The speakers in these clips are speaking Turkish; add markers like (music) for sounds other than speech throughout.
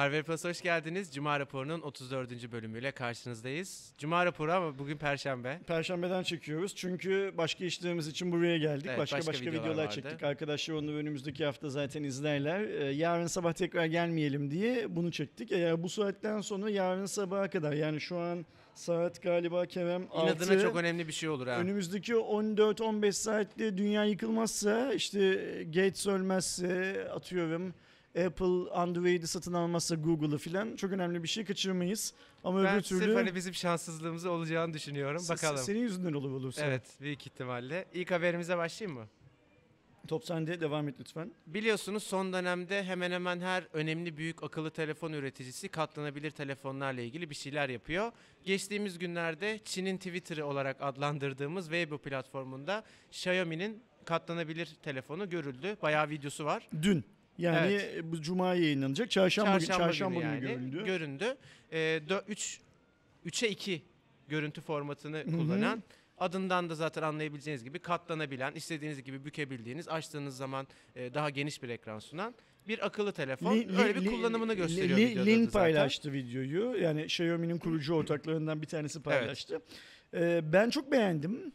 Harvard Plus hoş geldiniz. Cuma raporunun 34. bölümüyle karşınızdayız. Cuma raporu ama bugün Perşembe. Perşembeden çekiyoruz çünkü başka işlerimiz için buraya geldik. Evet, başka başka başka, videolar videolar, vardı. çektik. Arkadaşlar onu önümüzdeki hafta zaten izlerler. Ee, yarın sabah tekrar gelmeyelim diye bunu çektik. Eğer bu saatten sonra yarın sabaha kadar yani şu an saat galiba Kerem İnadına 6. çok önemli bir şey olur ha. Önümüzdeki 14-15 saatte dünya yıkılmazsa işte Gates ölmezse atıyorum Apple Android'i satın almazsa Google'ı filan çok önemli bir şey kaçırmayız. Ama ben öbür sırf türlü hani bizim şanssızlığımız olacağını düşünüyorum. s- Bakalım. senin yüzünden olur olursa. Evet büyük ihtimalle. İlk haberimize başlayayım mı? Top sende devam et lütfen. Biliyorsunuz son dönemde hemen hemen her önemli büyük akıllı telefon üreticisi katlanabilir telefonlarla ilgili bir şeyler yapıyor. Geçtiğimiz günlerde Çin'in Twitter'ı olarak adlandırdığımız Weibo platformunda Xiaomi'nin katlanabilir telefonu görüldü. Bayağı videosu var. Dün yani bu cuma yayınlanacak. Çarşamba, günü, çarşamba günü, yani görüldü. göründü. Ee, 3 3'e 2 görüntü formatını kullanan adından da zaten anlayabileceğiniz gibi katlanabilen, istediğiniz gibi bükebildiğiniz, açtığınız zaman e, daha geniş bir ekran sunan bir akıllı telefon. Li- Öyle li- bir kullanımını gösteriyor li- videoda da Lin zaten. paylaştı videoyu. Yani Xiaomi'nin kurucu ortaklarından bir tanesi paylaştı. Ee, ben çok beğendim.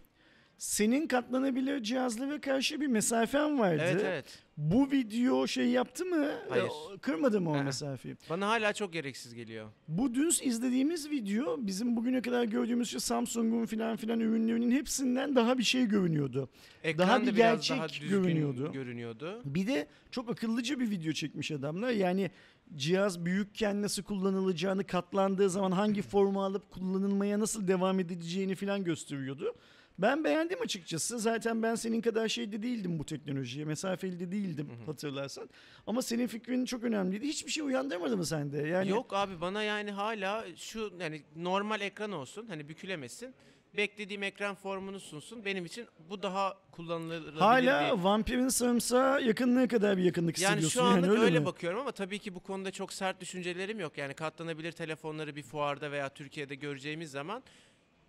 Senin katlanabilir cihazlara karşı bir mesafen vardı. Evet evet. Bu video şey yaptı mı? Hayır. Kırmadı mı o mesafeyi? Bana hala çok gereksiz geliyor. Bu dün izlediğimiz video bizim bugüne kadar gördüğümüz şey Samsung'un filan filan ürünlerinin hepsinden daha bir şey görünüyordu. Ekran Daha da bir biraz gerçek daha düzgün görünüyordu. görünüyordu. Bir de çok akıllıca bir video çekmiş adamlar. Yani cihaz büyükken nasıl kullanılacağını, katlandığı zaman hangi formu alıp kullanılmaya nasıl devam edileceğini falan gösteriyordu. Ben beğendim açıkçası. Zaten ben senin kadar şeyde değildim bu teknolojiye. Mesafeli de değildim hatırlarsan. Ama senin fikrin çok önemliydi. Hiçbir şey uyandırmadı mı sende? Yani Yok abi bana yani hala şu yani normal ekran olsun hani bükülemesin. Beklediğim ekran formunu sunsun. Benim için bu daha kullanılabilir hala bir... vampirin sarımsağı yakınlığı kadar bir yakınlık Yani hissediyorsun. şu anlık öyle, öyle, mi? bakıyorum ama tabii ki bu konuda çok sert düşüncelerim yok. Yani katlanabilir telefonları bir fuarda veya Türkiye'de göreceğimiz zaman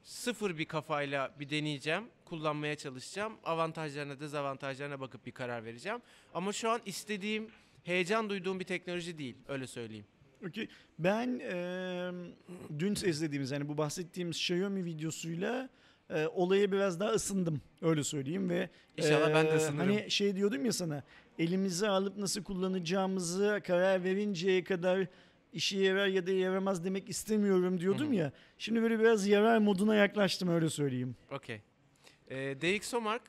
sıfır bir kafayla bir deneyeceğim, kullanmaya çalışacağım. Avantajlarına, dezavantajlarına bakıp bir karar vereceğim. Ama şu an istediğim, heyecan duyduğum bir teknoloji değil, öyle söyleyeyim. Okey. Ben e, dün izlediğimiz yani bu bahsettiğimiz Xiaomi videosuyla e, olaya biraz daha ısındım öyle söyleyeyim ve İnşallah ben de e, ısınırım. Hani şey diyordum ya sana elimize alıp nasıl kullanacağımızı karar verinceye kadar işe yarar ya da yaramaz demek istemiyorum diyordum Hı hı. ya. Şimdi böyle biraz yarar moduna yaklaştım öyle söyleyeyim. Okey. Ee, DxOMark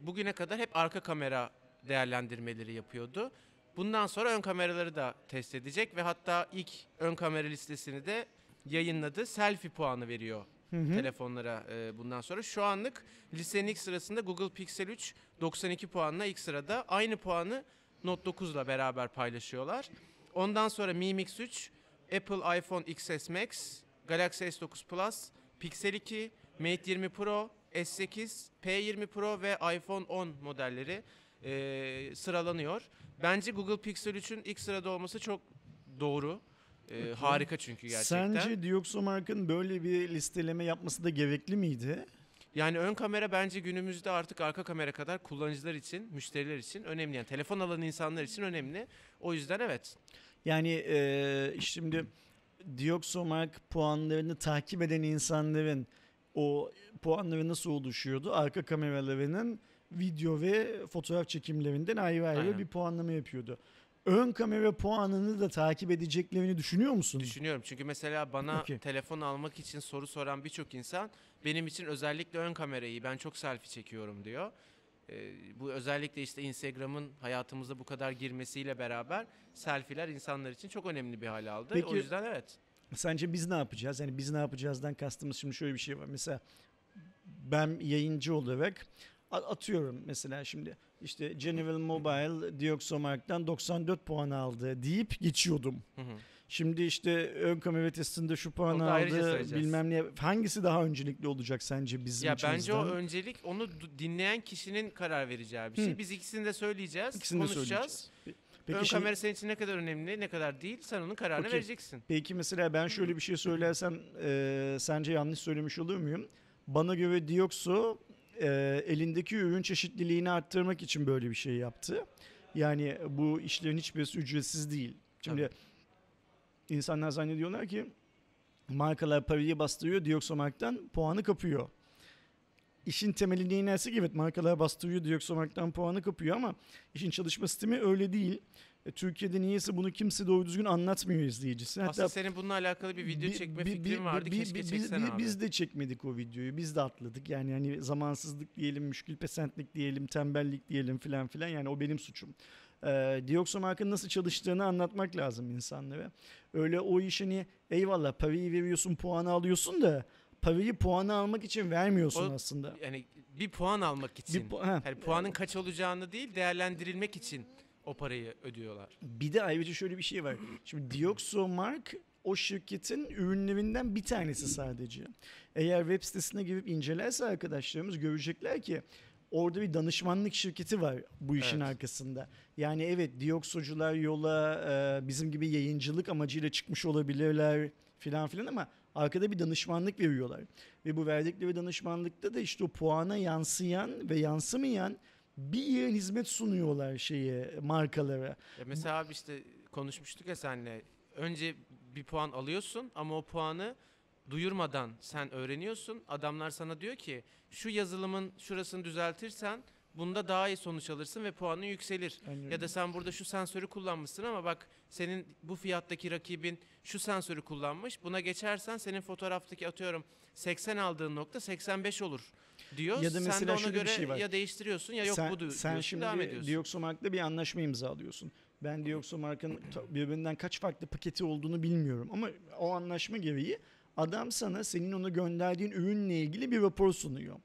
bugüne kadar hep arka kamera değerlendirmeleri yapıyordu. Bundan sonra ön kameraları da test edecek ve hatta ilk ön kamera listesini de yayınladı. Selfie puanı veriyor Hı hı. telefonlara e, bundan sonra. Şu anlık listenin ilk sırasında Google Pixel 3 92 puanla ilk sırada. Aynı puanı Note 9 ile beraber paylaşıyorlar. Ondan sonra Mi Mix 3, Apple iPhone XS Max, Galaxy S9 Plus, Pixel 2, Mate 20 Pro, S8, P20 Pro ve iPhone 10 modelleri e, sıralanıyor. Bence Google Pixel 3'ün ilk sırada olması çok doğru. E, harika çünkü gerçekten. Sence Dioxomark'ın böyle bir listeleme yapması da gerekli miydi? Yani ön kamera bence günümüzde artık arka kamera kadar kullanıcılar için, müşteriler için önemli. Yani telefon alan insanlar için önemli. O yüzden evet. Yani eee, şimdi Dioxomark puanlarını takip eden insanların o puanları nasıl oluşuyordu? Arka kameralarının video ve fotoğraf çekimlerinden ayrı ayrı Aynen. bir puanlama yapıyordu. Ön kamera puanını da takip edeceklerini düşünüyor musun? Düşünüyorum çünkü mesela bana Okey. telefon almak için soru soran birçok insan benim için özellikle ön kamerayı ben çok selfie çekiyorum diyor. Ee, bu özellikle işte Instagram'ın hayatımıza bu kadar girmesiyle beraber selfie'ler insanlar için çok önemli bir hal aldı. Peki- o yüzden evet. Sence biz ne yapacağız? Yani biz ne yapacağızdan kastımız şimdi şöyle bir şey var. Mesela ben yayıncı olarak atıyorum mesela şimdi işte General Mobile Dioxomark'tan 94 puan aldı deyip geçiyordum. Hı hı. Şimdi işte ön kamera testinde şu puan Onu da ayrıca aldı bilmem ne. Hangisi daha öncelikli olacak sence bizim Ya bence o öncelik onu dinleyen kişinin karar vereceği bir şey. Hı. Biz ikisini de söyleyeceğiz, İkisini de konuşacağız. söyleyeceğiz. Pe- Peki ön şimdi- kamera senin için ne kadar önemli, ne kadar değil sen onun kararını Okey. vereceksin. Peki mesela ben şöyle bir şey söylersem e, sence yanlış söylemiş olur muyum? Bana göre Dioxo e, elindeki ürün çeşitliliğini arttırmak için böyle bir şey yaptı. Yani bu işlerin hiçbirisi ücretsiz değil. Şimdi insanlar zannediyorlar ki markalar parayı bastırıyor Dioxomark'tan puanı kapıyor. İşin temeline inersek evet markalar bastırıyor Dioxomark'tan puanı kapıyor ama işin çalışma sistemi öyle değil. E, Türkiye'de niyeyse bunu kimse doğru düzgün anlatmıyor izleyicisi. Aslında senin bununla alakalı bir video Bi- çekme bi- fikrin bi- vardı. bi- Keşke bi- çeksen bi- abi. Biz de çekmedik o videoyu. Biz de atladık. Yani hani zamansızlık diyelim, müşkül pesentlik diyelim, tembellik diyelim filan filan. Yani o benim suçum. Ee, Dioxomark'ın nasıl çalıştığını anlatmak lazım insanlara. Öyle o iş hani eyvallah parayı veriyorsun, puanı alıyorsun da parayı puanı almak için vermiyorsun O- aslında. Yani bir puan almak için. Bir, pu- ha. Yani puanın kaç olacağını değil değerlendirilmek için o parayı ödüyorlar. Bir de ayrıca şöyle bir şey var. Şimdi Dioxomark o şirketin ürünlerinden bir tanesi sadece. Eğer web sitesine girip incelerse arkadaşlarımız görecekler ki orada bir danışmanlık şirketi var bu işin Evet. arkasında. Yani evet dioksocular yola e, bizim gibi yayıncılık amacıyla çıkmış olabilirler filan filan ama arkada bir danışmanlık veriyorlar. Ve bu verdikleri danışmanlıkta da işte o puana yansıyan ve yansımayan bir yığın hizmet sunuyorlar şeye markalara. Ya mesela abi işte konuşmuştuk ya seninle. Önce bir puan alıyorsun ama o puanı duyurmadan sen öğreniyorsun. Adamlar sana diyor ki şu yazılımın şurasını düzeltirsen bunda daha iyi sonuç alırsın ve puanın yükselir. Ya da sen burada şu sensörü kullanmışsın ama bak senin bu fiyattaki rakibin şu sensörü kullanmış. Buna geçersen senin fotoğraftaki atıyorum 80 aldığın nokta 85 olur diyor. Ya da sen mesela de ona şöyle bir göre şey var. ya değiştiriyorsun ya yok sen, bu diyorsun sen şimdi devam ediyorsun. Dioxomark'la bir anlaşma imzalıyorsun. Ben Dioxomark'ın birbirinden kaç farklı paketi olduğunu bilmiyorum ama o anlaşma gereği adam sana senin ona gönderdiğin ürünle ilgili bir rapor sunuyor.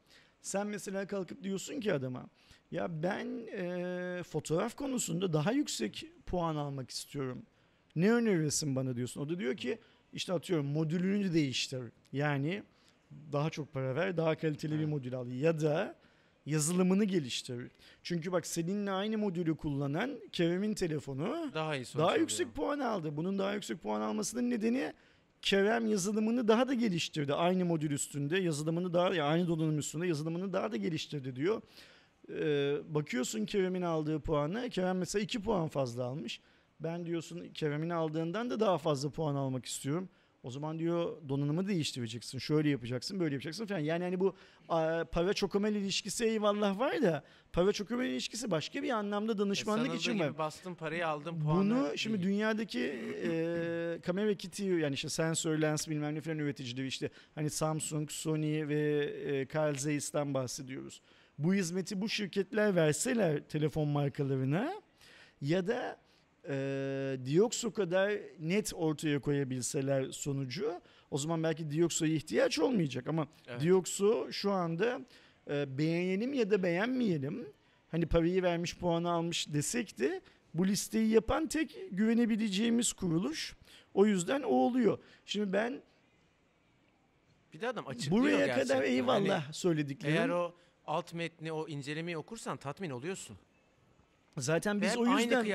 Sen mesela kalkıp diyorsun ki adama ya ben eee, fotoğraf konusunda daha yüksek puan almak istiyorum. Ne önerirsin bana diyorsun. O da diyor ki işte atıyorum modülünü değiştir. Yani daha çok para ver, daha kaliteli bir modül al. Ya da yazılımını geliştir. Çünkü bak seninle aynı modülü kullanan Kerem'in telefonu daha iyi daha yüksek puan aldı. Bunun daha yüksek puan almasının nedeni Kerem yazılımını daha da geliştirdi. Aynı modül üstünde yazılımını daha ya aynı donanım üstünde yazılımını daha da geliştirdi diyor. Ee, bakıyorsun Kerem'in aldığı puanı. Kerem mesela 2 puan fazla almış. Ben diyorsun Kerem'in aldığından da daha fazla puan almak istiyorum. O zaman diyor donanımı değiştireceksin. Şöyle yapacaksın, böyle yapacaksın falan. Yani hani bu para çokomel ilişkisi eyvallah var da para çokomel ilişkisi başka bir anlamda danışmanlık sanıldığı için var. bastın parayı aldın puanı. Bunu şimdi değil. dünyadaki e, kamera kiti yani işte sensör lens bilmem ne falan üreticileri işte hani Samsung, Sony ve e, Carl Zeiss'ten bahsediyoruz. Bu hizmeti bu şirketler verseler telefon markalarına ya da e, Dioxo kadar net ortaya koyabilseler sonucu o zaman belki Dioxo'ya ihtiyaç olmayacak ama Evet. Dioxo şu anda e, beğenelim ya da beğenmeyelim hani parayı vermiş puanı almış desek de bu listeyi yapan tek güvenebileceğimiz kuruluş. O yüzden o oluyor. Şimdi ben Bir de adam açıklıyor buraya gerçekten. kadar eyvallah Hani söylediklerim. eğer o alt metni, o incelemeyi okursan tatmin oluyorsun. Zaten Ve biz hep o yüzden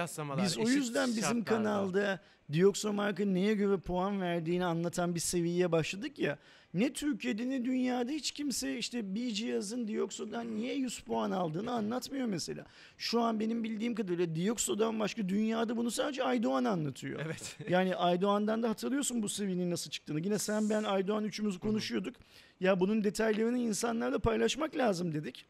biz o yüzden bizim kanalda Dioxomark'ın neye göre puan verdiğini anlatan bir seviyeye başladık ya. Ne Türkiye'de ne dünyada hiç kimse işte bir cihazın Dioxo'dan niye 100 puan aldığını anlatmıyor mesela. Şu an benim bildiğim kadarıyla Dioxo'dan başka dünyada bunu sadece Aydoğan anlatıyor. Evet. (laughs) Yani Aydoğan'dan da hatırlıyorsun bu seviyenin nasıl çıktığını. Yine sen ben Aydoğan üçümüz konuşuyorduk. Ya bunun detaylarını insanlarla paylaşmak lazım dedik.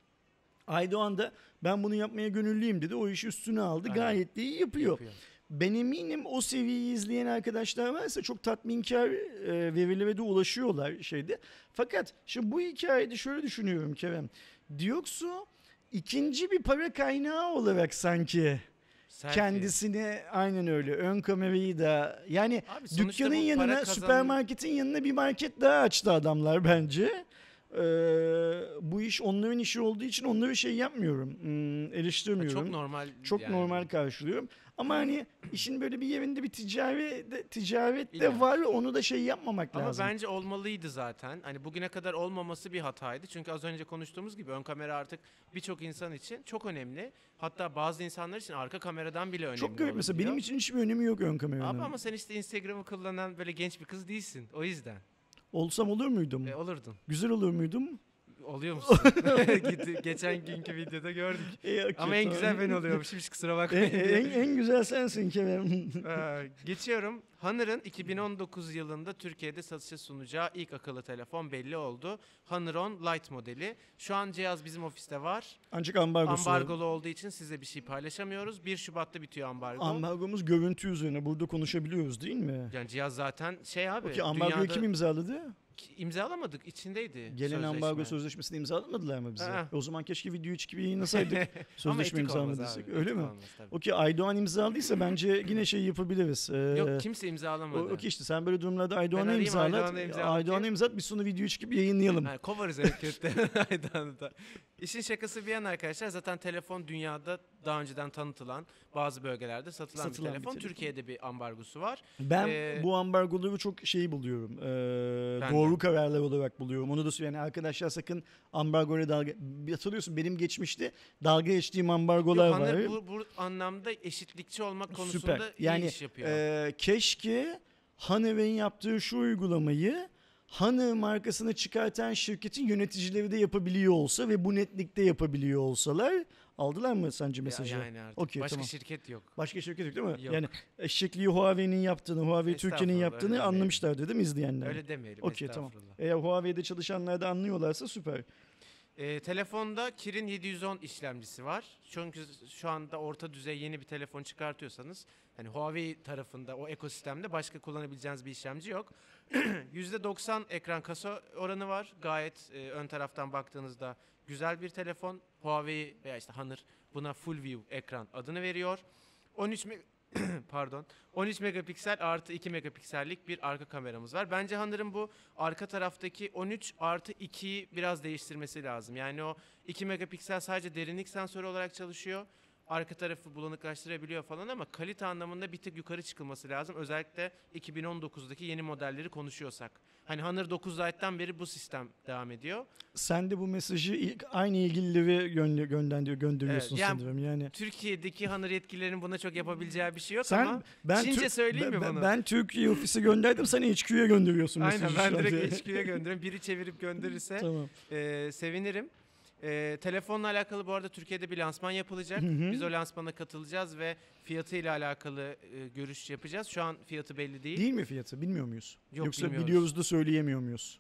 Aydoğan da ben bunu yapmaya gönüllüyüm dedi. O işi üstüne aldı. Aynen. Gayet de iyi yapıyor. Yapıyor. Ben eminim o seviyeyi izleyen arkadaşlar varsa çok tatminkar e, verilere de ulaşıyorlar şeyde. Fakat şimdi bu hikayede şöyle düşünüyorum Kerem. Dioksu ikinci bir para kaynağı olarak sanki Selfie. kendisine aynen öyle ön kamerayı da yani Abi dükkanın yanına kazan- süpermarketin yanına bir market daha açtı adamlar bence. Ee, bu iş onların işi olduğu için onları şey yapmıyorum. hmm, eleştirmiyorum. Çok normal. Çok yani. normal karşılıyorum. Ama hani işin böyle bir yerinde bir ticaret de, ticaret de var. Onu da şey yapmamak Ama lazım. bence olmalıydı zaten. Hani bugüne kadar olmaması bir hataydı. Çünkü az önce konuştuğumuz gibi ön kamera artık birçok insan için çok önemli. Hatta bazı insanlar için arka kameradan bile önemli. Çok garip mesela benim için hiçbir önemi yok ön kameranın. Abi ama sen işte Instagram'ı kullanan böyle genç bir kız değilsin. O yüzden. Olsam olur muydum? E, olurdun. Güzel olur muydum? Oluyor musun? (laughs) Gitti- Geçen günkü videoda gördük. E, okey, Ama en güzel ben oluyormuşum hiç kusura en, bakmayın. en, en güzel sensin Kerem. (laughs) Ee, geçiyorum. Honor'ın 2019 yılında Türkiye'de satışa sunacağı ilk akıllı telefon belli oldu. Honor On Lite modeli. Şu an cihaz bizim ofiste var. Ancak ambargosu. Ambargolu olduğu için size bir şey paylaşamıyoruz. 1 Şubat'ta bitiyor ambargo. Ambargomuz görüntü üzerine. Burada konuşabiliyoruz değil mi? yani cihaz zaten şey abi. Okey ambargoyu dünyada kim imzaladı? İmzalamadık. içindeydi. Gelen ambargo sözleşmesini imzalamadılar mı bize? Aa. O zaman keşke videoyu (laughs) çıkıp yayınlasaydık. Sözleşme imzalamadıysak. Öyle etik mi? Okey Aydoğan imzaladıysa bence yine şey yapabiliriz. Ee, Yok kimse imzalamadı. Okey işte sen böyle durumlarda Aydoğan'a arayayım, imzalat. Aydoğan'a imzalat Aydoğan'a ki- imzat biz sonra videoyu çıkıp yayınlayalım. Ha, kovarız kötü. (laughs) Aydan da. İşin şakası bir yana arkadaşlar zaten telefon dünyada daha önceden tanıtılan bazı bölgelerde satılan, Satılan bir bir telefon. telefon. Türkiye'de bir ambargosu var. Ben Ee, bu ambargoları çok şey buluyorum. ee, Ben doğru kararlar olarak buluyorum. Onu da söyleyeyim. Yani arkadaşlar sakın ambargoya dalga... Hatırlıyorsun benim geçmişte dalga geçtiğim ambargolar Yok, var. Bu, bu anlamda eşitlikçi olmak konusunda Süper. Yani iyi iş yapıyor. ee, keşke Honeywell'in yaptığı şu uygulamayı Honey markasını çıkartan şirketin yöneticileri de yapabiliyor olsa ve bu netlikte yapabiliyor olsalar aldılar mı sence Ya- mesajı? yani artık. Okey, Başka tamam. şirket yok. Başka şirket yok değil mi? Yok. Yani eşekliği Huawei'nin yaptığını, Huawei Türkiye'nin yaptığını değil mi izleyenler? Öyle demeyelim. Okey, tamam. Eğer Huawei'de çalışanlar da anlıyorlarsa süper. Ee, telefonda Kirin 710 işlemcisi var. Çünkü şu anda orta düzey yeni bir telefon çıkartıyorsanız hani Huawei tarafında o ekosistemde başka kullanabileceğiniz bir işlemci yok. (clears throat) %90 ekran kasa oranı var. Gayet e, ön taraftan baktığınızda güzel bir telefon. Huawei veya işte Honor buna full view ekran adını veriyor. 13 me- (clears throat) pardon 13 megapiksel artı 2 megapiksellik bir arka kameramız var. Bence Honor'ın bu arka taraftaki 13 artı 2'yi biraz değiştirmesi lazım. Yani o 2 megapiksel sadece derinlik sensörü olarak çalışıyor. Arka tarafı bulanıklaştırabiliyor falan ama kalite anlamında bir tık yukarı çıkılması lazım. Özellikle 2019'daki yeni modelleri konuşuyorsak. Hani Honor 9 Lite'dan beri bu sistem devam ediyor. Sen de bu mesajı ilk- aynı ilgilileri gönder gönderiyor, gönderiyorsun Evet, yani- sanırım. Yani Türkiye'deki Honor yetkililerinin buna çok yapabileceği bir şey yok sen ama ben Çince Tür- söyleyeyim mi ben, bunu? Ben Türkiye ofisi gönderdim sen HQ'ya gönderiyorsun mesajı. aynen ben direkt HQ'ya gönderirim. Biri çevirip gönderirse (laughs) Tamam. Ee, sevinirim. Ee, telefonla alakalı bu arada Türkiye'de bir lansman yapılacak. Hı hı. Biz o lansmana katılacağız ve fiyatıyla alakalı e, görüş yapacağız. Şu an fiyatı belli değil. Değil mi fiyatı? Bilmiyor muyuz? Yok, Yoksa bilmiyoruz. biliyoruz da söyleyemiyor muyuz?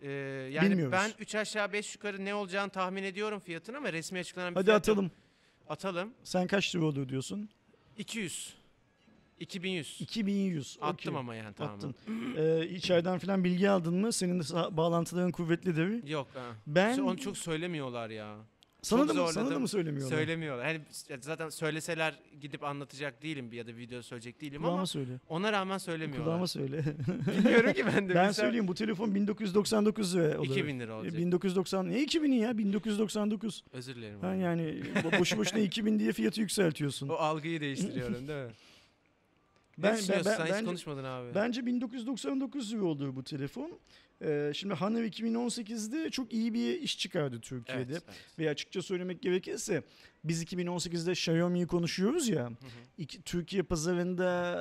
Ee, yani Bilmiyoruz. ben 3 aşağı 5 yukarı ne olacağını tahmin ediyorum fiyatını ama resmi açıklanan bir Hadi fiyatı- atalım. Atalım. Sen kaç lira olur diyorsun? 200. 2100. 2100. Attım Okey. ama yani tamam. Attın. Ee, içeriden falan bilgi aldın mı? Senin de sa- bağlantıların kuvvetlidir. Yok ha. Ben Onu çok söylemiyorlar ya. sana çok da mı sana da mı söylemiyorlar? Söylemiyorlar. Hani zaten söyleseler gidip anlatacak değilim ya da video söyleyecek değilim Kulağıma ama söyle. ona rağmen söylemiyorlar. Kulağıma söyle. (laughs) Bilmiyorum ki ben de. ben bilsem- söyleyeyim bu telefon 1999 lira olur. 2000 lira olacak. 1990 ne 2000'i ya 1999. Özür dilerim. Abi. yani bo- boşu boşuna 2000 diye fiyatı yükseltiyorsun. O algıyı değiştiriyorum değil mi? Ben- düşünüyorsun ben- sen? Hiç bence- konuşmadın abi. Bence 1999 lira olur bu telefon. Ee, şimdi Honor 2018'de çok iyi bir iş çıkardı Türkiye'de. evet, evet. Ve açıkça söylemek gerekirse biz 2018'de Xiaomi'yi konuşuyoruz ya. Hı hı. iki- Türkiye pazarında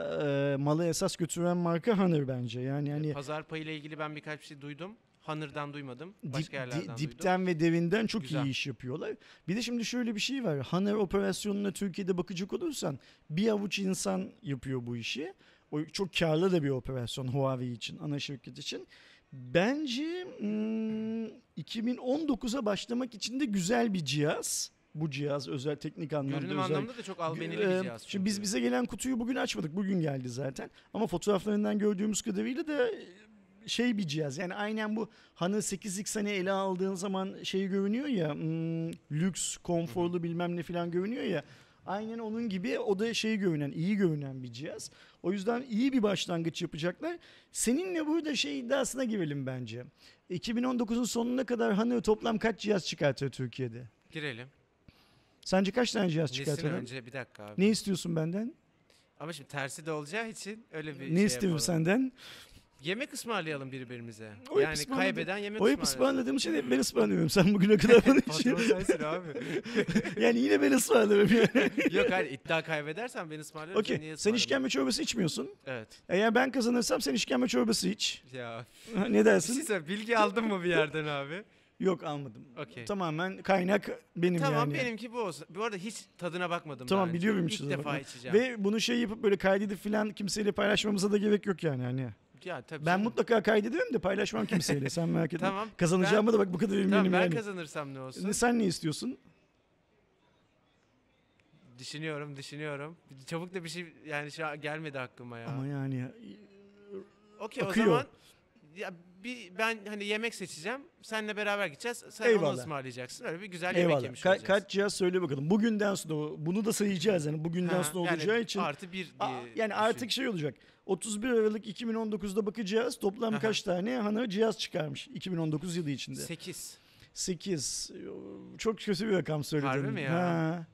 e, malı esas götüren marka Honor bence. Yani hani Pazar payı ile ilgili ben birkaç bir şey duydum. Honor'dan duymadım. dip- Başka di- yerlerden duydum. dipten ve derinden çok Güzel. iyi iş yapıyorlar. Bir de şimdi şöyle bir şey var. Honor operasyonuna Türkiye'de bakacak olursan bir avuç insan yapıyor bu işi. O çok karlı da bir operasyon Huawei için, ana şirket için. Bence hmm, 2019'a başlamak için de güzel bir cihaz. Bu cihaz özel teknik anlamda Görünüm özel. anlamda da çok albenili bir cihaz. Şimdi biz bize gelen kutuyu bugün açmadık. Bugün geldi zaten. Ama fotoğraflarından gördüğümüz kadarıyla da e, şey bir cihaz. Yani aynen bu hani 8X hani ele aldığın zaman şey görünüyor ya hmm, lüks, konforlu bilmem ne falan görünüyor ya. Aynen onun gibi o da şey görünen, iyi görünen bir cihaz. O yüzden iyi bir başlangıç yapacaklar. Seninle burada şey iddiasına girelim bence. 2019'un sonuna kadar hani toplam kaç cihaz çıkartır Türkiye'de? Girelim. Sence kaç tane cihaz çıkartır? önce bir dakika abi. Ne istiyorsun benden? Ama şimdi tersi de olacağı için öyle bir ne şey istiyorum yapalım. senden? Yemek ısmarlayalım birbirimize. O yani kaybeden yemek O hep ısmarladığım şey de ben ısmarlıyorum. Sen bugüne kadar (laughs) bana hiç Patron sensin abi. (laughs) Yani yine ben ısmarlıyorum yani. (laughs) Yok hayır iddia kaybedersen ben ısmarlarım. Okey. Sen işkembe çorbası içmiyorsun. Evet. Eğer ben kazanırsam sen işkembe çorbası iç. Ya Ne bir şey dersin? bilgi aldın mı bir yerden abi? Yok almadım. Okey. Tamamen kaynak benim Tamam yani. benimki bu olsun. Bu arada hiç tadına bakmadım Tamam, biliyorum İlk işte defa içeceğim. Ve bunu şey yapıp böyle kaydedip falan kimseyle paylaşmamıza da gerek yok yani ya, tabii Ben canım. mutlaka kaydederim de paylaşmam kimseyle sen merak etme. (laughs) Tamam. Kazanacağıma da bak bu kadar eminim Tamam ben yani. kazanırsam ne olsun? Sen ne istiyorsun? Düşünüyorum, düşünüyorum. Çabuk da bir şey yani şu an gelmedi aklıma ya. Ama yani Okey o zaman ya bir ben hani yemek seçeceğim. Seninle beraber gideceğiz. Sen Eyvallah. onu ısmarlayacaksın. Öyle bir güzel yemek eyvallah. yemiş Ka- olacağız. kaç cihaz söyle bakalım. Bugünden sonra bunu da sayacağız yani bugünden Ha, sonra yani olacağı için. Artı bir diye Aa, yani düşün. artık şey olacak. 31 Aralık 2019'da bakacağız. Toplam Aha. kaç tane hani cihaz çıkarmış 2019 yılı içinde. 8. 8. Çok kötü bir rakam söyledin. Harbi mi ya? Ha.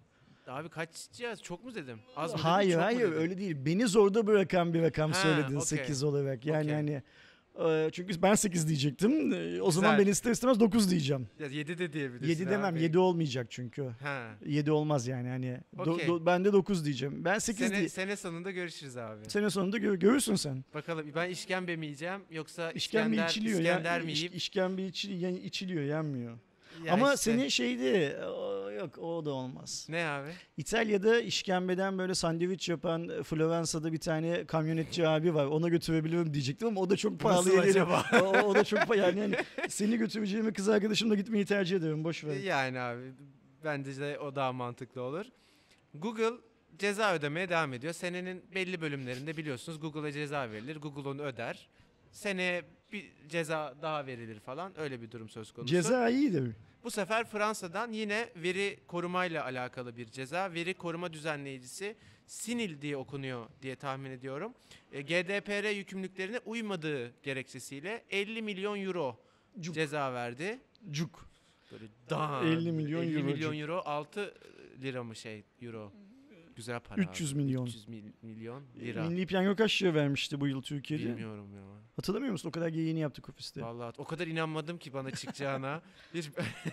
Abi kaç cihaz? Çok mu dedim? Az mı dedim, Hayır mu hayır dedim? öyle değil. Beni zorda bırakan bir rakam Ha, söyledin okey. 8 olarak. Yani Okey. hani çünkü ben 8 diyecektim. E, O zaman Güzel. ben ister istemez 9 diyeceğim. Ya 7 de diyebilirsin 7 demem. abi. 7 olmayacak çünkü. Ha. 7 olmaz yani hani. Do- Okey. do- ben de 9 diyeceğim. Ben 8 Sene, değil. sene sonunda görüşürüz abi. Sene sonunda gö- görürsün sen. Bakalım ben işkembe mi yiyeceğim yoksa İşkembe İskender, içiliyor. İskender ya, mi iş- yiyip? işkembe içi- yani içiliyor, yenmiyor. Ya Ama işte. senin şeydi o- yok o da olmaz. Ne abi? İtalya'da işkembeden böyle sandviç yapan Floransa'da bir tane kamyonetçi abi var. Ona götürebilirim diyecektim ama o da çok pahalı. Nasıl acaba? (laughs) o, o da çok pahalı. Yani, yani seni götüreceğimi kız arkadaşımla gitmeyi tercih ederim. Boş ver. Yani abi bence de o daha mantıklı olur. Google ceza ödemeye devam ediyor. Senenin belli bölümlerinde biliyorsunuz Google'a ceza verilir. Google onu öder. Seneye bir ceza daha verilir falan. Öyle bir durum söz konusu. Ceza iyidir. Bu sefer Fransa'dan yine veri korumayla alakalı bir ceza. Veri koruma düzenleyicisi Sinil diye okunuyor diye tahmin ediyorum. E, GDPR yükümlülüklerine uymadığı gerekçesiyle 50 milyon euro Cuk. ceza verdi. Cuk. Böyle daha 50 milyon 50 euro. milyon euro 6 lira mı şey euro? Güzel para. 300 abi. milyon. 300 mil- milyon lira. Milli Piyango kaç lira vermişti bu yıl Türkiye'de? Bilmiyorum ya. Hatırlamıyor musun? O kadar yeni yaptık ofiste. Vallahi o kadar inanmadım ki bana çıkacağına. (laughs) Hiç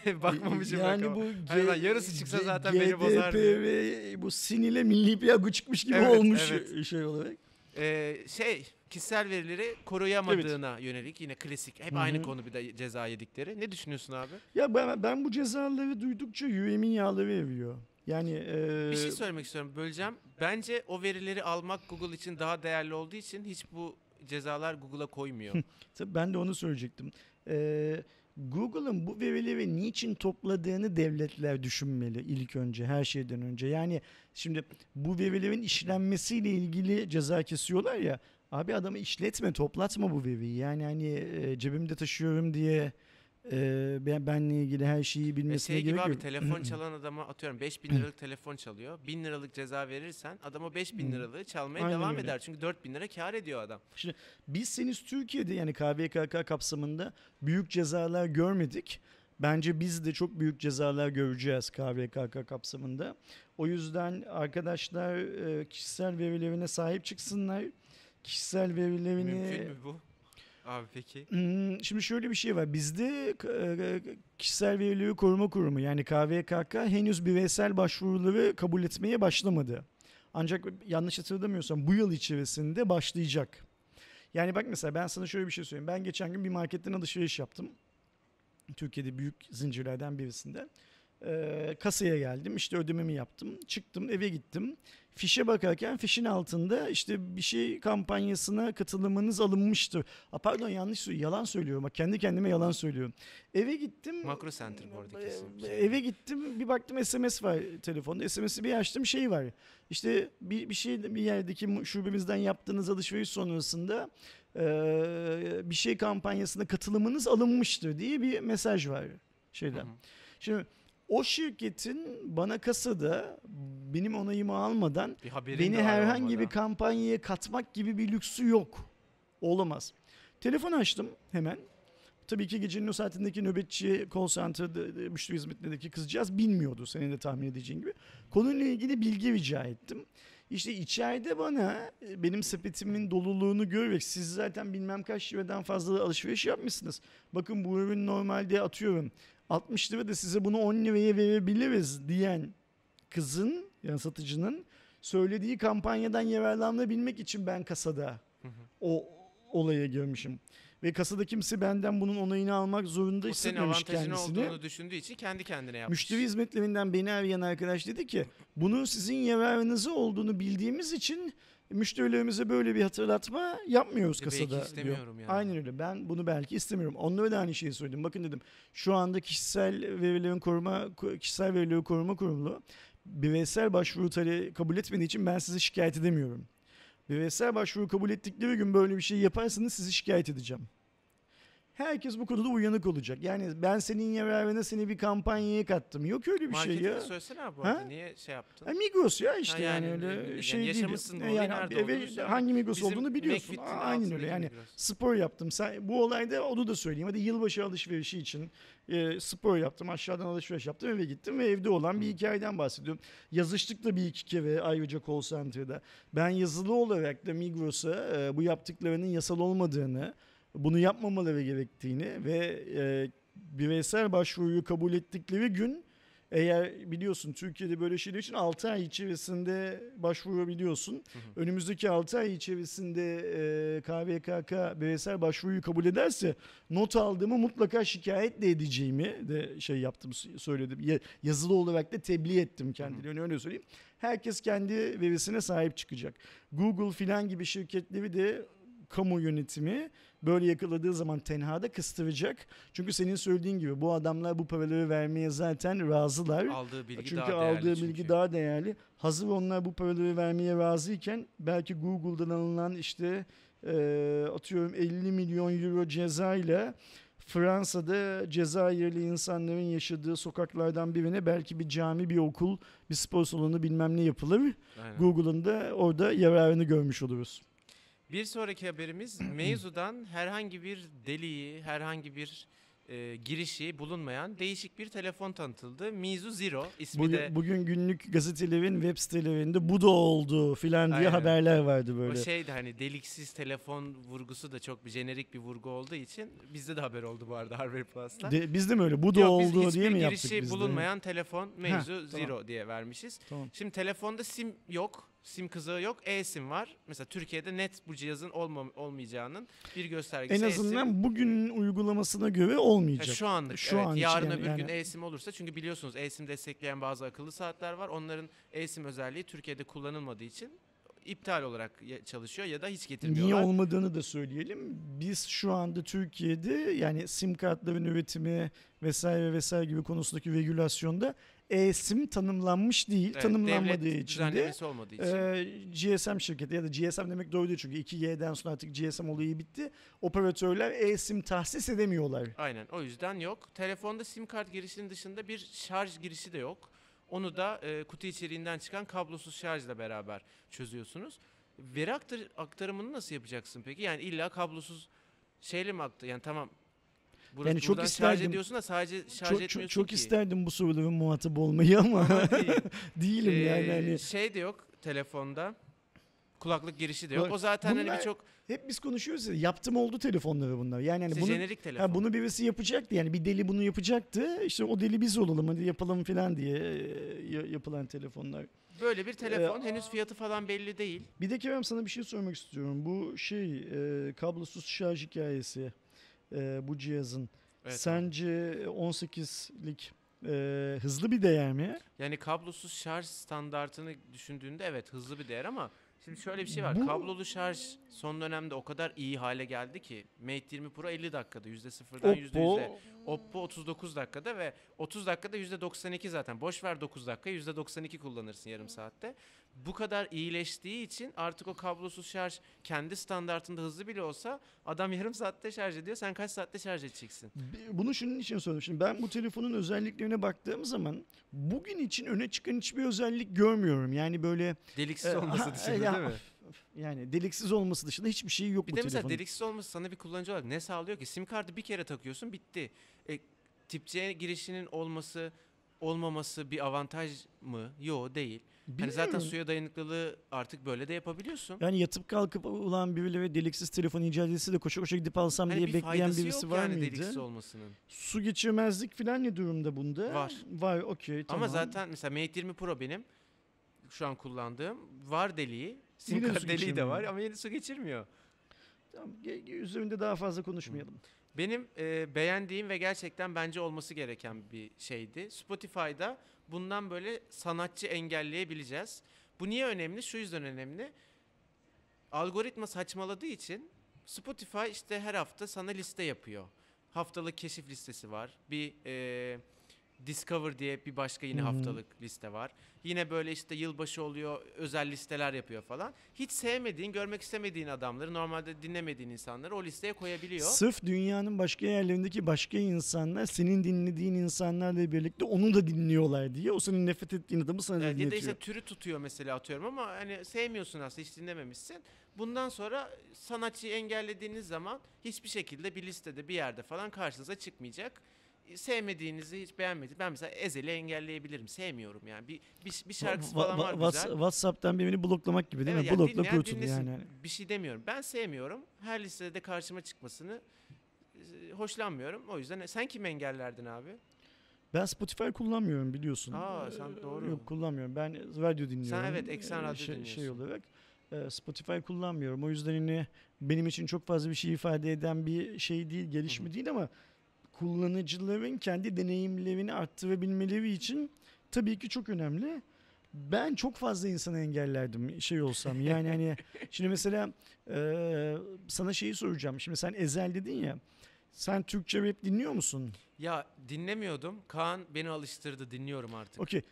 (laughs) bakmamışım yani rakama. bu Hayır, G- ben yarısı çıksa G- zaten beni bozar diye. Bu sinile milli piyango çıkmış gibi Evet, olmuş evet. şey olarak. Ee, şey kişisel verileri koruyamadığına yönelik yine klasik hep Hı aynı konu bir de ceza yedikleri. Ne düşünüyorsun abi? Ya ben, ben bu cezaları duydukça yüreğimin yağları eriyor. Yani e, Bir şey söylemek istiyorum böleceğim. Bence o verileri almak Google için daha değerli olduğu için hiç bu cezalar Google'a koymuyor. (laughs) tabii ben de onu söyleyecektim. E, Google'ın bu verileri niçin topladığını devletler düşünmeli ilk önce her şeyden önce. Yani şimdi bu verilerin işlenmesiyle ilgili ceza kesiyorlar ya. Abi adamı işletme, toplatma bu veriyi. Yani hani e, cebimde taşıyorum diye e, ben benle ilgili her şeyi Ve bilmesine şey gibi gerek abi yok. telefon (clears throat) çalan adama atıyorum 5000 liralık telefon çalıyor. 1000 liralık ceza verirsen adam o 5000 Hı. liralığı çalmaya Aynen devam öyle. eder. Çünkü 4000 lira kar ediyor adam. Biz henüz Türkiye'de yani KVKK kapsamında büyük cezalar görmedik. Bence biz de çok büyük cezalar göreceğiz KVKK kapsamında. O yüzden arkadaşlar e, kişisel verilerine sahip çıksınlar. Kişisel verilerini... Mümkün mü bu? Abi peki. Hmm, Şimdi şöyle bir şey var. Bizde e, kişisel verileri koruma kurumu yani KVKK henüz bireysel başvuruları kabul etmeye başlamadı. Ancak yanlış hatırlamıyorsam bu yıl içerisinde başlayacak. Yani bak mesela ben sana şöyle bir şey söyleyeyim. Ben geçen gün bir marketten alışveriş yaptım. Türkiye'de büyük zincirlerden birisinde. Ee, kasaya geldim işte ödememi yaptım. Çıktım eve gittim. Fişe bakarken fişin altında işte bir şey kampanyasına katılımınız alınmıştır. A, pardon yanlış söylüyorum. Yalan söylüyorum. Bak kendi kendime yalan söylüyorum. Eve gittim. Makro Center bu arada kesin. Eve gittim bir baktım SMS var telefonda. SMS'i bir açtım şey var. İşte bir, bir şey bir yerdeki şubemizden yaptığınız alışveriş sonrasında eee, bir şey kampanyasına katılımınız alınmıştır diye bir mesaj var şeyden. Hı hı. Şimdi o şirketin bana kasada benim onayımı almadan Bir beni herhangi bir olmadan. kampanyaya katmak gibi bir lüksü yok. Olamaz. Telefon açtım hemen. Tabii ki gecenin o saatindeki nöbetçi call center'da müşteri hizmetindeki kızcağız bilmiyordu senin de tahmin edeceğin gibi. Konuyla ilgili bilgi rica ettim. İşte içeride bana e, benim sepetimin doluluğunu görerek siz zaten bilmem kaç liradan fazla alışveriş yapmışsınız. Bakın bu ürün normalde atıyorum 60 lira da size bunu 10 liraya verebiliriz diyen kızın yani satıcının söylediği kampanyadan yararlanabilmek için ben kasada Hı hı. o olaya girmişim. ve kasada kimse benden bunun onayını almak zorunda O senin hissetmemiş avantajın kendisini. olduğunu düşündüğü için kendi kendine yapmış. Müşteri hizmetlerinden beni arayan arkadaş dedi ki bunu sizin yararınıza olduğunu bildiğimiz için müşterilerimize böyle bir hatırlatma yapmıyoruz E belki kasada diyor. istemiyorum yani. Aynen öyle. Ben bunu belki istemiyorum. Onlara da aynı şeyi söyledim. Bakın dedim. Şu anda kişisel verilerin koruma kişisel verileri koruma kurulu bireysel başvuru talebi kabul etmediği için ben sizi şikayet edemiyorum. Bireysel başvuru kabul ettikleri gün böyle bir şey yaparsanız sizi şikayet edeceğim. Herkes bu konuda uyanık olacak. Yani ben senin yararına seni bir kampanyaya kattım. Yok öyle bir şey Marketini ya. söylesene abi Ha? Niye şey yaptın? Ha, Migros ya işte Ha, yani, yani, öyle yani şey değil. yaşamışsın olayı, yani nerede eve- hangi Migros Bizim olduğunu biliyorsun. Aa, Aynen öyle yani Migros. spor yaptım. Sen, bu olayda onu da söyleyeyim. Hadi yılbaşı alışverişi için e, spor yaptım. Aşağıdan alışveriş yaptım eve gittim ve evde olan bir Hı. hikayeden bahsediyorum. Yazıştık da bir iki kere ayrıca call center'da. Ben yazılı olarak da Migros'a e, bu yaptıklarının yasal olmadığını, bunu yapmamaları gerektiğini ve e, bireysel başvuruyu kabul ettikleri gün eğer biliyorsun Türkiye'de böyle şeyler için 6 ay içerisinde başvurabiliyorsun. Hı hı. Önümüzdeki 6 ay içerisinde e, KVKK bireysel başvuruyu kabul ederse not aldığımı mutlaka şikayet de edeceğimi de şey yaptım söyledim. Ya- Yazılı olarak da tebliğ ettim kendilerine öyle söyleyeyim. Herkes kendi verisine sahip çıkacak. Google filan gibi şirketleri de kamu yönetimi böyle yakaladığı zaman tenhada kıstıracak. Çünkü senin söylediğin gibi bu adamlar bu paraları vermeye zaten razılar. Aldığı bilgi Çünkü daha değerli aldığı çünkü. bilgi daha değerli. Hazır onlar bu paraları vermeye razıyken belki Google'dan alınan işte e, atıyorum 50 milyon euro cezayla Fransa'da Cezayirli insanların yaşadığı sokaklardan birine belki bir cami, bir okul, bir spor salonu bilmem ne yapılır. Google'ın da orada yararını görmüş oluruz. Bir sonraki haberimiz (clears throat) mevzudan herhangi bir deliği, herhangi bir e, girişi bulunmayan değişik bir telefon tanıtıldı. Mizu Zero ismi Bugün, de bugün günlük gazetelerin web sitelerinde bu da oldu filan diye Aynen. haberler vardı o böyle. şeydi hani deliksiz telefon vurgusu da çok bir jenerik bir vurgu olduğu için bizde de haber oldu bu arada Harvard Plus'ta. De, bizde mi öyle? Bu da Yok, oldu diye mi girişi yaptık biz de? bulunmayan telefon tamam. Zero diye vermişiz. Tamam. Şimdi telefonda sim yok. Sim kızağı yok. E-sim var. Mesela Türkiye'de net bu cihazın olma, olmayacağının bir göstergesi. En E-sim. azından bugünün uygulamasına göre olmayacak. şu anlık. Şu evet. an için Yarın yani- öbür gün yani- e-sim olursa çünkü biliyorsunuz e-sim destekleyen bazı akıllı saatler var. Onların e-sim özelliği Türkiye'de kullanılmadığı için iptal olarak çalışıyor ya da hiç Niye getirmiyorlar. olmadığını da söyleyelim. Biz şu anda Türkiye'de yani sim kartların üretimi vesaire vesaire gibi konusundaki regülasyonda e-sim tanımlanmış değil. Evet, tanımlanmadığı için de olmadığı için. e, GSM şirketi ya da GSM demek doğru değil çünkü 2G'den sonra artık GSM olayı bitti. Operatörler e-sim tahsis edemiyorlar. Aynen o yüzden yok. Telefonda sim kart girişinin dışında bir şarj girişi de yok. Onu da e, kutu içeriğinden çıkan kablosuz şarjla beraber çözüyorsunuz. Veri aktar- aktarımını nasıl yapacaksın peki? Yani illa kablosuz şeyle mi aktar? Yani tamam. Burası, Yani çok şarj isterdim- ediyorsun da sadece şarj Çok, etmiyorsun çok, çok ki. isterdim bu soruların muhatabı olmayı ama Ama (laughs) değil. değilim yani. Ee, Hani Şey de yok telefonda. Kulaklık girişi de yok. Bak, O zaten hani bunlar- birçok hep biz konuşuyoruz ya yaptım oldu telefonları bunlar. Yani hani işte bunu jenerik telefon. Ha, bunu birisi yapacaktı yani bir deli bunu yapacaktı. İşte o deli biz olalım hadi yapalım falan diye e, ya- yapılan telefonlar. Böyle bir telefon Ee, henüz fiyatı falan belli değil. Bir de Kerem sana bir şey sormak istiyorum. Bu şey e, kablosuz şarj hikayesi e, bu cihazın. Evet, Sence 18'lik e, hızlı bir değer mi? Yani kablosuz şarj standartını düşündüğünde evet hızlı bir değer ama şimdi şöyle bir şey var. Bu- Kablolu şarj son dönemde o kadar iyi hale geldi ki Mate 20 Pro 50 dakikada %0'dan %100'e. Oppo Oppo 39 dakikada ve 30 dakikada %92 zaten. Boş ver 9 dakika %92 kullanırsın yarım saatte. Bu kadar iyileştiği için artık o kablosuz şarj kendi standartında hızlı bile olsa adam (laughs) yarım saatte şarj ediyor. Sen kaç saatte şarj edeceksin? Bunu şunun için söyledim. Şimdi ben bu telefonun özelliklerine baktığım zaman bugün için öne çıkan hiçbir özellik görmüyorum. Yani böyle Deliksiz Ee, olması dışında ya, değil mi? Yani deliksiz olması dışında hiçbir şey yok Bir bu de mesela telefonun. deliksiz olması sana bir kullanıcı olarak ne sağlıyor ki? Sim kartı bir kere takıyorsun bitti. E, tip C girişinin olması olmaması bir avantaj mı? Yok değil. Hani zaten suya dayanıklılığı artık böyle de yapabiliyorsun. Yani yatıp kalkıp ulan birileri deliksiz telefon icat etse de koşa koşa gidip alsam Hani diye bir bekleyen birisi yok var yani mıydı? deliksiz olmasının. Su geçirmezlik falan ne durumda bunda? Var. Var okey tamam. Ama zaten mesela Mate 20 Pro benim şu an kullandığım var deliği. Sim Yine kart su deliği de geçirmiyor. var ama yine su geçirmiyor. Tamam, ge- ge- üzerinde daha fazla konuşmayalım. Benim e, beğendiğim ve gerçekten bence olması gereken bir şeydi. Spotify'da bundan böyle sanatçı engelleyebileceğiz. Bu niye önemli? Şu yüzden önemli. Algoritma saçmaladığı için Spotify işte her hafta sana liste yapıyor. Haftalık keşif listesi var. Bir e, Discover diye bir başka yine Hı hı. haftalık liste var. Yine böyle işte yılbaşı oluyor, özel listeler yapıyor falan. Hiç sevmediğin, görmek istemediğin adamları, normalde dinlemediğin insanları o listeye koyabiliyor. Sırf dünyanın başka yerlerindeki başka insanlar senin dinlediğin insanlarla birlikte onu da dinliyorlar diye o senin nefret ettiğin adamı sana Evet, ya da dinletiyor. işte türü tutuyor mesela atıyorum ama hani sevmiyorsun aslında hiç dinlememişsin. Bundan sonra sanatçıyı engellediğiniz zaman hiçbir şekilde bir listede bir yerde falan karşınıza çıkmayacak. E, Sevmediğinizi hiç beğenmediğinizi ben mesela Ezel'i engelleyebilirim. Sevmiyorum yani. Bir bir, bir şarkısı Va- falan va- var Whats- güzel. WhatsApp'tan birini bloklamak gibi değil Evet, mi? yani Blokla kurtul dinlesin. yani. Hani Bir şey demiyorum. Ben sevmiyorum. Her listede karşıma çıkmasını e, hoşlanmıyorum. O yüzden sen kim engellerdin abi? Ben Spotify kullanmıyorum biliyorsun. Aa, sen Ee, doğru. Yok kullanmıyorum. Ben radyo dinliyorum. evet, eksen Ee, radyo şey, dinliyorsun. Şey olarak. Ee, Spotify kullanmıyorum. O yüzden yine benim için çok fazla bir şey ifade eden bir şey değil, gelişme değil ama kullanıcıların kendi deneyimlerini arttırabilmeleri için tabii ki çok önemli. Ben çok fazla insanı engellerdim şey olsam. Yani hani (laughs) şimdi mesela e, sana şeyi soracağım. Şimdi sen Ezel dedin ya. Sen Türkçe rap dinliyor musun? Ya dinlemiyordum. Kaan beni alıştırdı. Dinliyorum artık. Okey.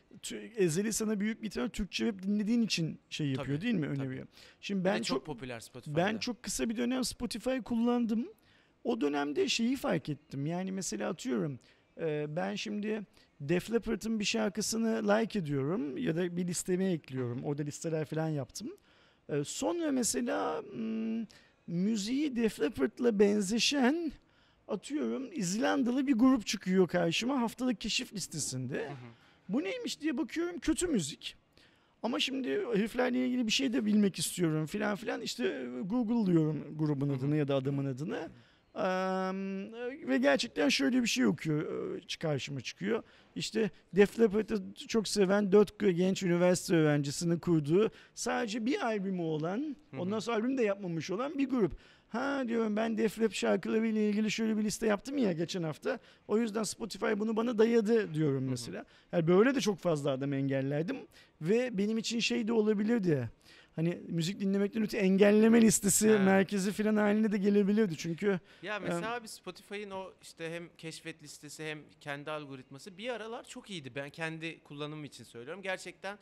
Ezeli sana büyük bir ihtimal Türkçe rap dinlediğin için şey yapıyor Tabii, değil mi? Öneriyor. Şimdi Ben ben çok, çok popüler Spotify'da. ben çok kısa bir dönem Spotify kullandım. O dönemde şeyi fark ettim. Yani mesela atıyorum e, ben şimdi Def Leppard'ın bir şarkısını like ediyorum ya da bir listeme ekliyorum. Orada listeler falan yaptım. E, sonra mesela hmm, müziği Def Leppard'la benzeşen atıyorum İzlandalı bir grup çıkıyor karşıma haftalık keşif listesinde. Hı hı. Bu neymiş diye bakıyorum kötü müzik. Ama şimdi heriflerle ilgili bir şey de bilmek istiyorum filan filan. İşte Google diyorum grubun adını ya da adamın adını. Eee, ve gerçekten şöyle bir şey okuyor, e, karşıma çıkıyor. İşte Def Leppard'ı çok seven dört genç üniversite öğrencisinin kurduğu sadece bir albümü olan, ondan sonra albüm de yapmamış olan bir grup. Ha diyorum ben Def Leppard şarkıları ile ilgili şöyle bir liste yaptım ya geçen hafta. O yüzden Spotify bunu bana dayadı diyorum mesela. Yani böyle de çok fazla adam engellerdim. Ve benim için şey de olabilirdi. Hani müzik dinlemekten öte engelleme listesi Ha. merkezi falan haline de gelebilirdi. Çünkü Ya mesela abi Spotify'ın o işte hem keşfet listesi hem kendi algoritması bir aralar çok iyiydi. Ben kendi kullanımım için söylüyorum. Gerçekten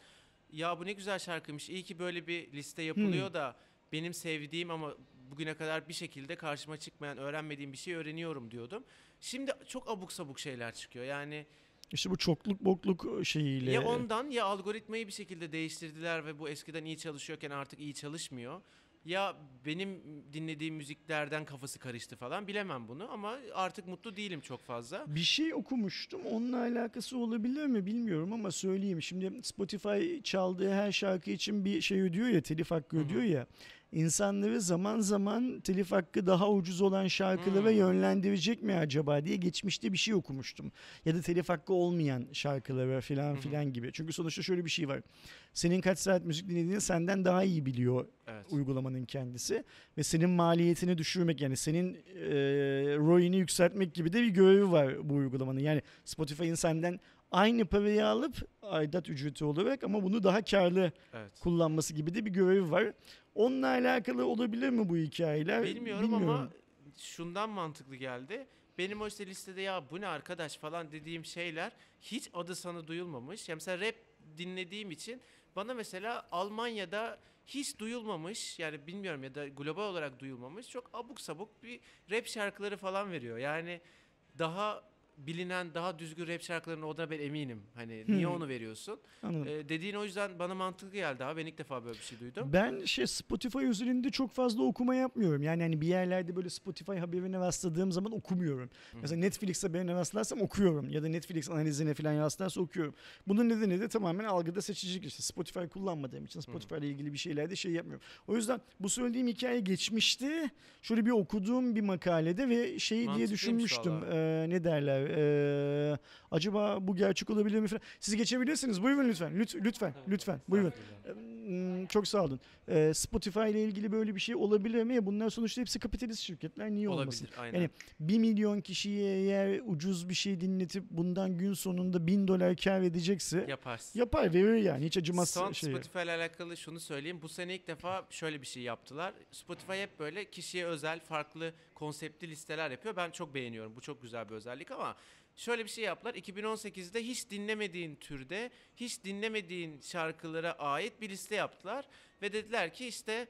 ya bu ne güzel şarkıymış. İyi ki böyle bir liste yapılıyor da benim sevdiğim ama bugüne kadar bir şekilde karşıma çıkmayan, öğrenmediğim bir şey öğreniyorum diyordum. Şimdi çok abuk sabuk şeyler çıkıyor. Yani işte bu çokluk bokluk şeyiyle. ya ondan ya algoritmayı bir şekilde değiştirdiler ve bu eskiden iyi çalışıyorken artık iyi çalışmıyor. Ya benim dinlediğim müziklerden kafası karıştı falan bilemem bunu ama artık mutlu değilim çok fazla. Bir şey okumuştum. Onunla alakası olabilir mi bilmiyorum ama söyleyeyim. Şimdi Spotify çaldığı her şarkı için bir şey ödüyor ya, telif hakkı ödüyor ya. İnsanları zaman zaman telif hakkı daha ucuz olan şarkılara Hmm. yönlendirecek mi acaba diye geçmişte bir şey okumuştum. Ya da telif hakkı olmayan şarkılara filan filan gibi. Çünkü sonuçta şöyle bir şey var. Senin kaç saat müzik dinlediğini senden daha iyi biliyor Evet. uygulamanın kendisi ve senin maliyetini düşürmek yani senin e, ROI'ni yükseltmek gibi de bir görevi var bu uygulamanın. Yani Spotify'ın senden aynı parayı alıp aidat ücreti olarak ama bunu daha karlı Evet. kullanması gibi de bir görevi var. Onunla alakalı olabilir mi bu hikayeler? Bilmiyorum, ama şundan mantıklı geldi. Benim o işte listede ya bu ne arkadaş falan dediğim şeyler hiç adı sana duyulmamış. Yani mesela rap dinlediğim için bana mesela Almanya'da hiç duyulmamış yani bilmiyorum ya da global olarak duyulmamış çok abuk sabuk bir rap şarkıları falan veriyor. Yani daha bilinen daha düzgün rap şarkılarının olduğuna ben eminim. Hani niye Hmm. onu veriyorsun? Anladım. Ee, dediğin o yüzden bana mantıklı geldi abi. Ben ilk defa böyle bir şey duydum. Ben şey Spotify üzerinde çok fazla okuma yapmıyorum. Yani hani bir yerlerde böyle Spotify haberine rastladığım zaman okumuyorum. Hı. Mesela Netflix haberine rastlarsam okuyorum. Ya da Netflix analizine falan rastlarsa okuyorum. Bunun nedeni de tamamen algıda seçicilik işte. Spotify kullanmadığım için Spotify ile ilgili bir şeylerde şey yapmıyorum. O yüzden bu söylediğim hikaye geçmişti. Şöyle bir okuduğum bir makalede ve şey diye düşünmüştüm. Ee, ne derler? Ee, acaba bu gerçek olabilir mi falan. Siz geçebilirsiniz. Buyurun lütfen. Lütfen lütfen. Lütfen. Buyurun. Hmm, Çok sağ olun. Ee, Spotify ile ilgili böyle bir şey olabilir mi? Bunlar sonuçta hepsi kapitalist şirketler. Niye olmasın? Olabilir aynen. Yani 1 milyon kişiye eğer ucuz bir şey dinletip bundan gün sonunda 1000 dolar kar edecekse Yaparsın. yapar verir yani hiç acımaz Son şey. Spotify ile alakalı şunu söyleyeyim. Bu sene ilk defa şöyle bir şey yaptılar. Spotify hep böyle kişiye özel farklı konseptli listeler yapıyor. Ben çok beğeniyorum. Bu çok güzel bir özellik ama şöyle bir şey yaptılar. 2018'de hiç dinlemediğin türde, hiç dinlemediğin şarkılara ait bir liste yaptılar ve dediler ki işte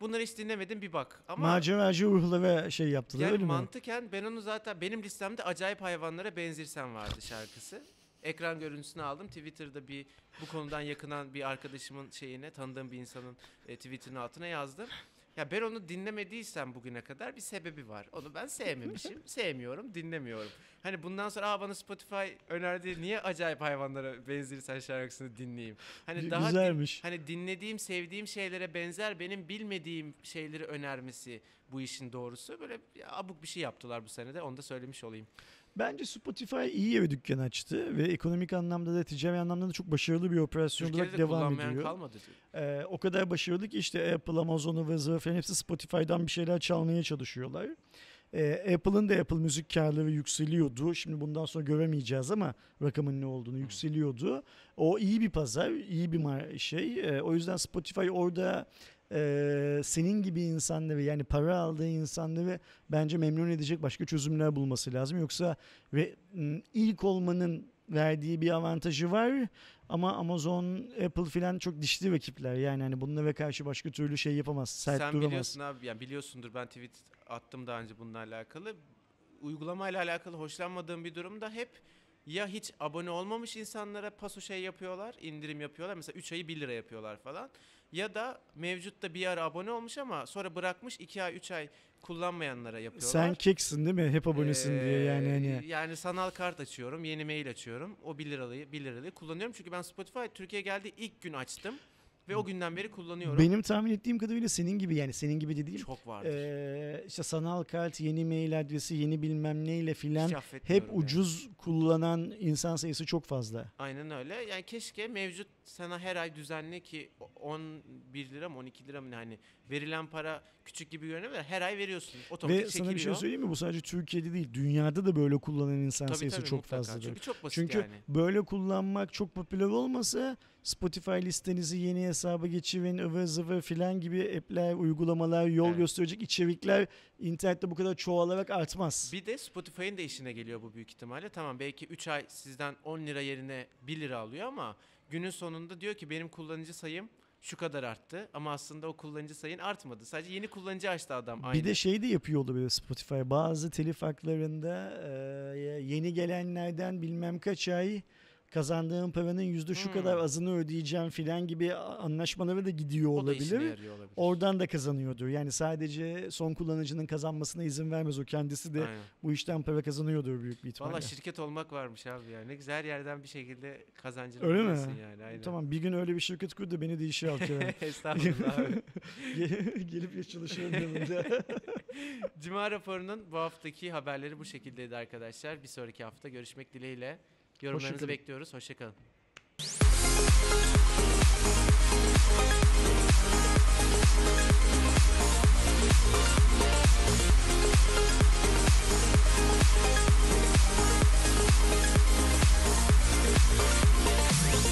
bunları hiç dinlemedin bir bak. Ama Maceracı ruhlara şey yaptılar yani öyle mi? mantıken ben onu zaten benim listemde acayip hayvanlara benzirsen vardı şarkısı. Ekran görüntüsünü aldım. Twitter'da bir bu konudan yakınan bir arkadaşımın şeyine, tanıdığım bir insanın e, Twitter'ın altına yazdım. Ya ben onu dinlemediysem bugüne kadar bir sebebi var. Onu ben sevmemişim. (laughs) Sevmiyorum, dinlemiyorum. Hani bundan sonra Aa, bana Spotify önerdi. Niye acayip hayvanlara benzirsen şarkısını dinleyeyim? Hani daha din- Güzelmiş. Hani dinlediğim, sevdiğim şeylere benzer benim bilmediğim şeyleri önermesi bu işin doğrusu. Böyle abuk bir şey yaptılar bu sene de onu da söylemiş olayım. Bence Spotify iyi bir dükkan açtı ve ekonomik anlamda da ticari anlamda da çok başarılı bir operasyon Türkiye'de olarak de devam ediyor. kalmadı. Ee, o kadar başarılı ki işte Apple, Amazon, ıvır zıvır falan hepsi Spotify'dan bir şeyler çalmaya çalışıyorlar. Ee, Apple'ın da Apple müzik karları yükseliyordu. Şimdi bundan sonra göremeyeceğiz ama rakamın ne olduğunu yükseliyordu. O iyi bir pazar, iyi bir şey. Ee, o yüzden Spotify orada e, senin gibi insanları yani para aldığı insanları bence memnun edecek başka çözümler bulması lazım. Yoksa ve ilk olmanın verdiği bir avantajı var ama Amazon, Apple filan çok dişli rakipler. Yani hani bunlara karşı başka türlü şey yapamaz. Sert Sen duramaz. biliyorsun abi yani biliyorsundur ben tweet attım daha önce bununla alakalı. Uygulamayla alakalı hoşlanmadığım bir durumda hep ya hiç abone olmamış insanlara paso şey yapıyorlar, indirim yapıyorlar. Mesela 3 ayı 1 lira yapıyorlar falan. Ya da mevcutta bir ara abone olmuş ama sonra bırakmış 2 ay 3 ay kullanmayanlara yapıyorlar. Sen keksin değil mi? Hep abonesin diye yani Ee, hani. Yani sanal kart açıyorum, yeni mail açıyorum. O 1 lirayı 1 lirayı kullanıyorum. Çünkü ben Spotify Türkiye'ye geldiği ilk gün açtım ve o günden beri kullanıyorum. Benim tahmin ettiğim kadarıyla senin gibi yani senin gibi de değil. çok vardır. Ee, işte sanal kart, yeni mail adresi, yeni bilmem neyle filan Hiç hep affetmiyorum yani. ucuz kullanan insan sayısı çok fazla. Aynen öyle. Yani keşke mevcut sana her ay düzenli ki 11 lira mı 12 lira mı ne hani verilen para küçük gibi görünüyor da her ay veriyorsun. Otomatik Ve sana çekiliyor. bir şey söyleyeyim mi? Bu sadece Türkiye'de değil, dünyada da böyle kullanan insan Tabii sayısı tabii, çok mutlaka. fazladır. Çünkü çok basit Çünkü yani. böyle kullanmak çok popüler olmasa Spotify listenizi yeni hesaba geçirin, ıvır zıvır filan gibi app'ler, uygulamalar, yol Evet. gösterecek içerikler internette bu kadar çoğalarak artmaz. Bir de Spotify'ın da işine geliyor bu büyük ihtimalle. Tamam belki 3 ay sizden 10 lira yerine 1 lira alıyor ama günün sonunda diyor ki benim kullanıcı sayım şu kadar arttı ama aslında o kullanıcı sayın artmadı. Sadece yeni kullanıcı açtı adam aynı. Bir de şey de yapıyor olabilir Spotify. Bazı telif haklarında e, yeni gelenlerden bilmem kaç ay kazandığın paranın yüzde şu Hmm. kadar azını ödeyeceğim filan gibi anlaşmalara da gidiyor o da olabilir. yarıyor olabilir. Oradan da kazanıyordur. Yani sadece son kullanıcının kazanmasına izin vermez. O kendisi de Aynen. bu işten para kazanıyordur büyük bir ihtimalle. Valla şirket olmak varmış abi ya. Ne güzel her yerden bir şekilde kazancını Öyle mi? yani. Aynen. Tamam bir gün öyle bir şirket kur da beni de işe al Kerem. (laughs) Estağfurullah abi. (laughs) Gel- Gelip ya çalışıyorum yanında. (laughs) Cuma raporunun bu haftaki haberleri bu şekildeydi arkadaşlar. Bir sonraki hafta görüşmek dileğiyle. Yorumlarınızı Hoşçakalın. bekliyoruz. Hoşçakalın. We'll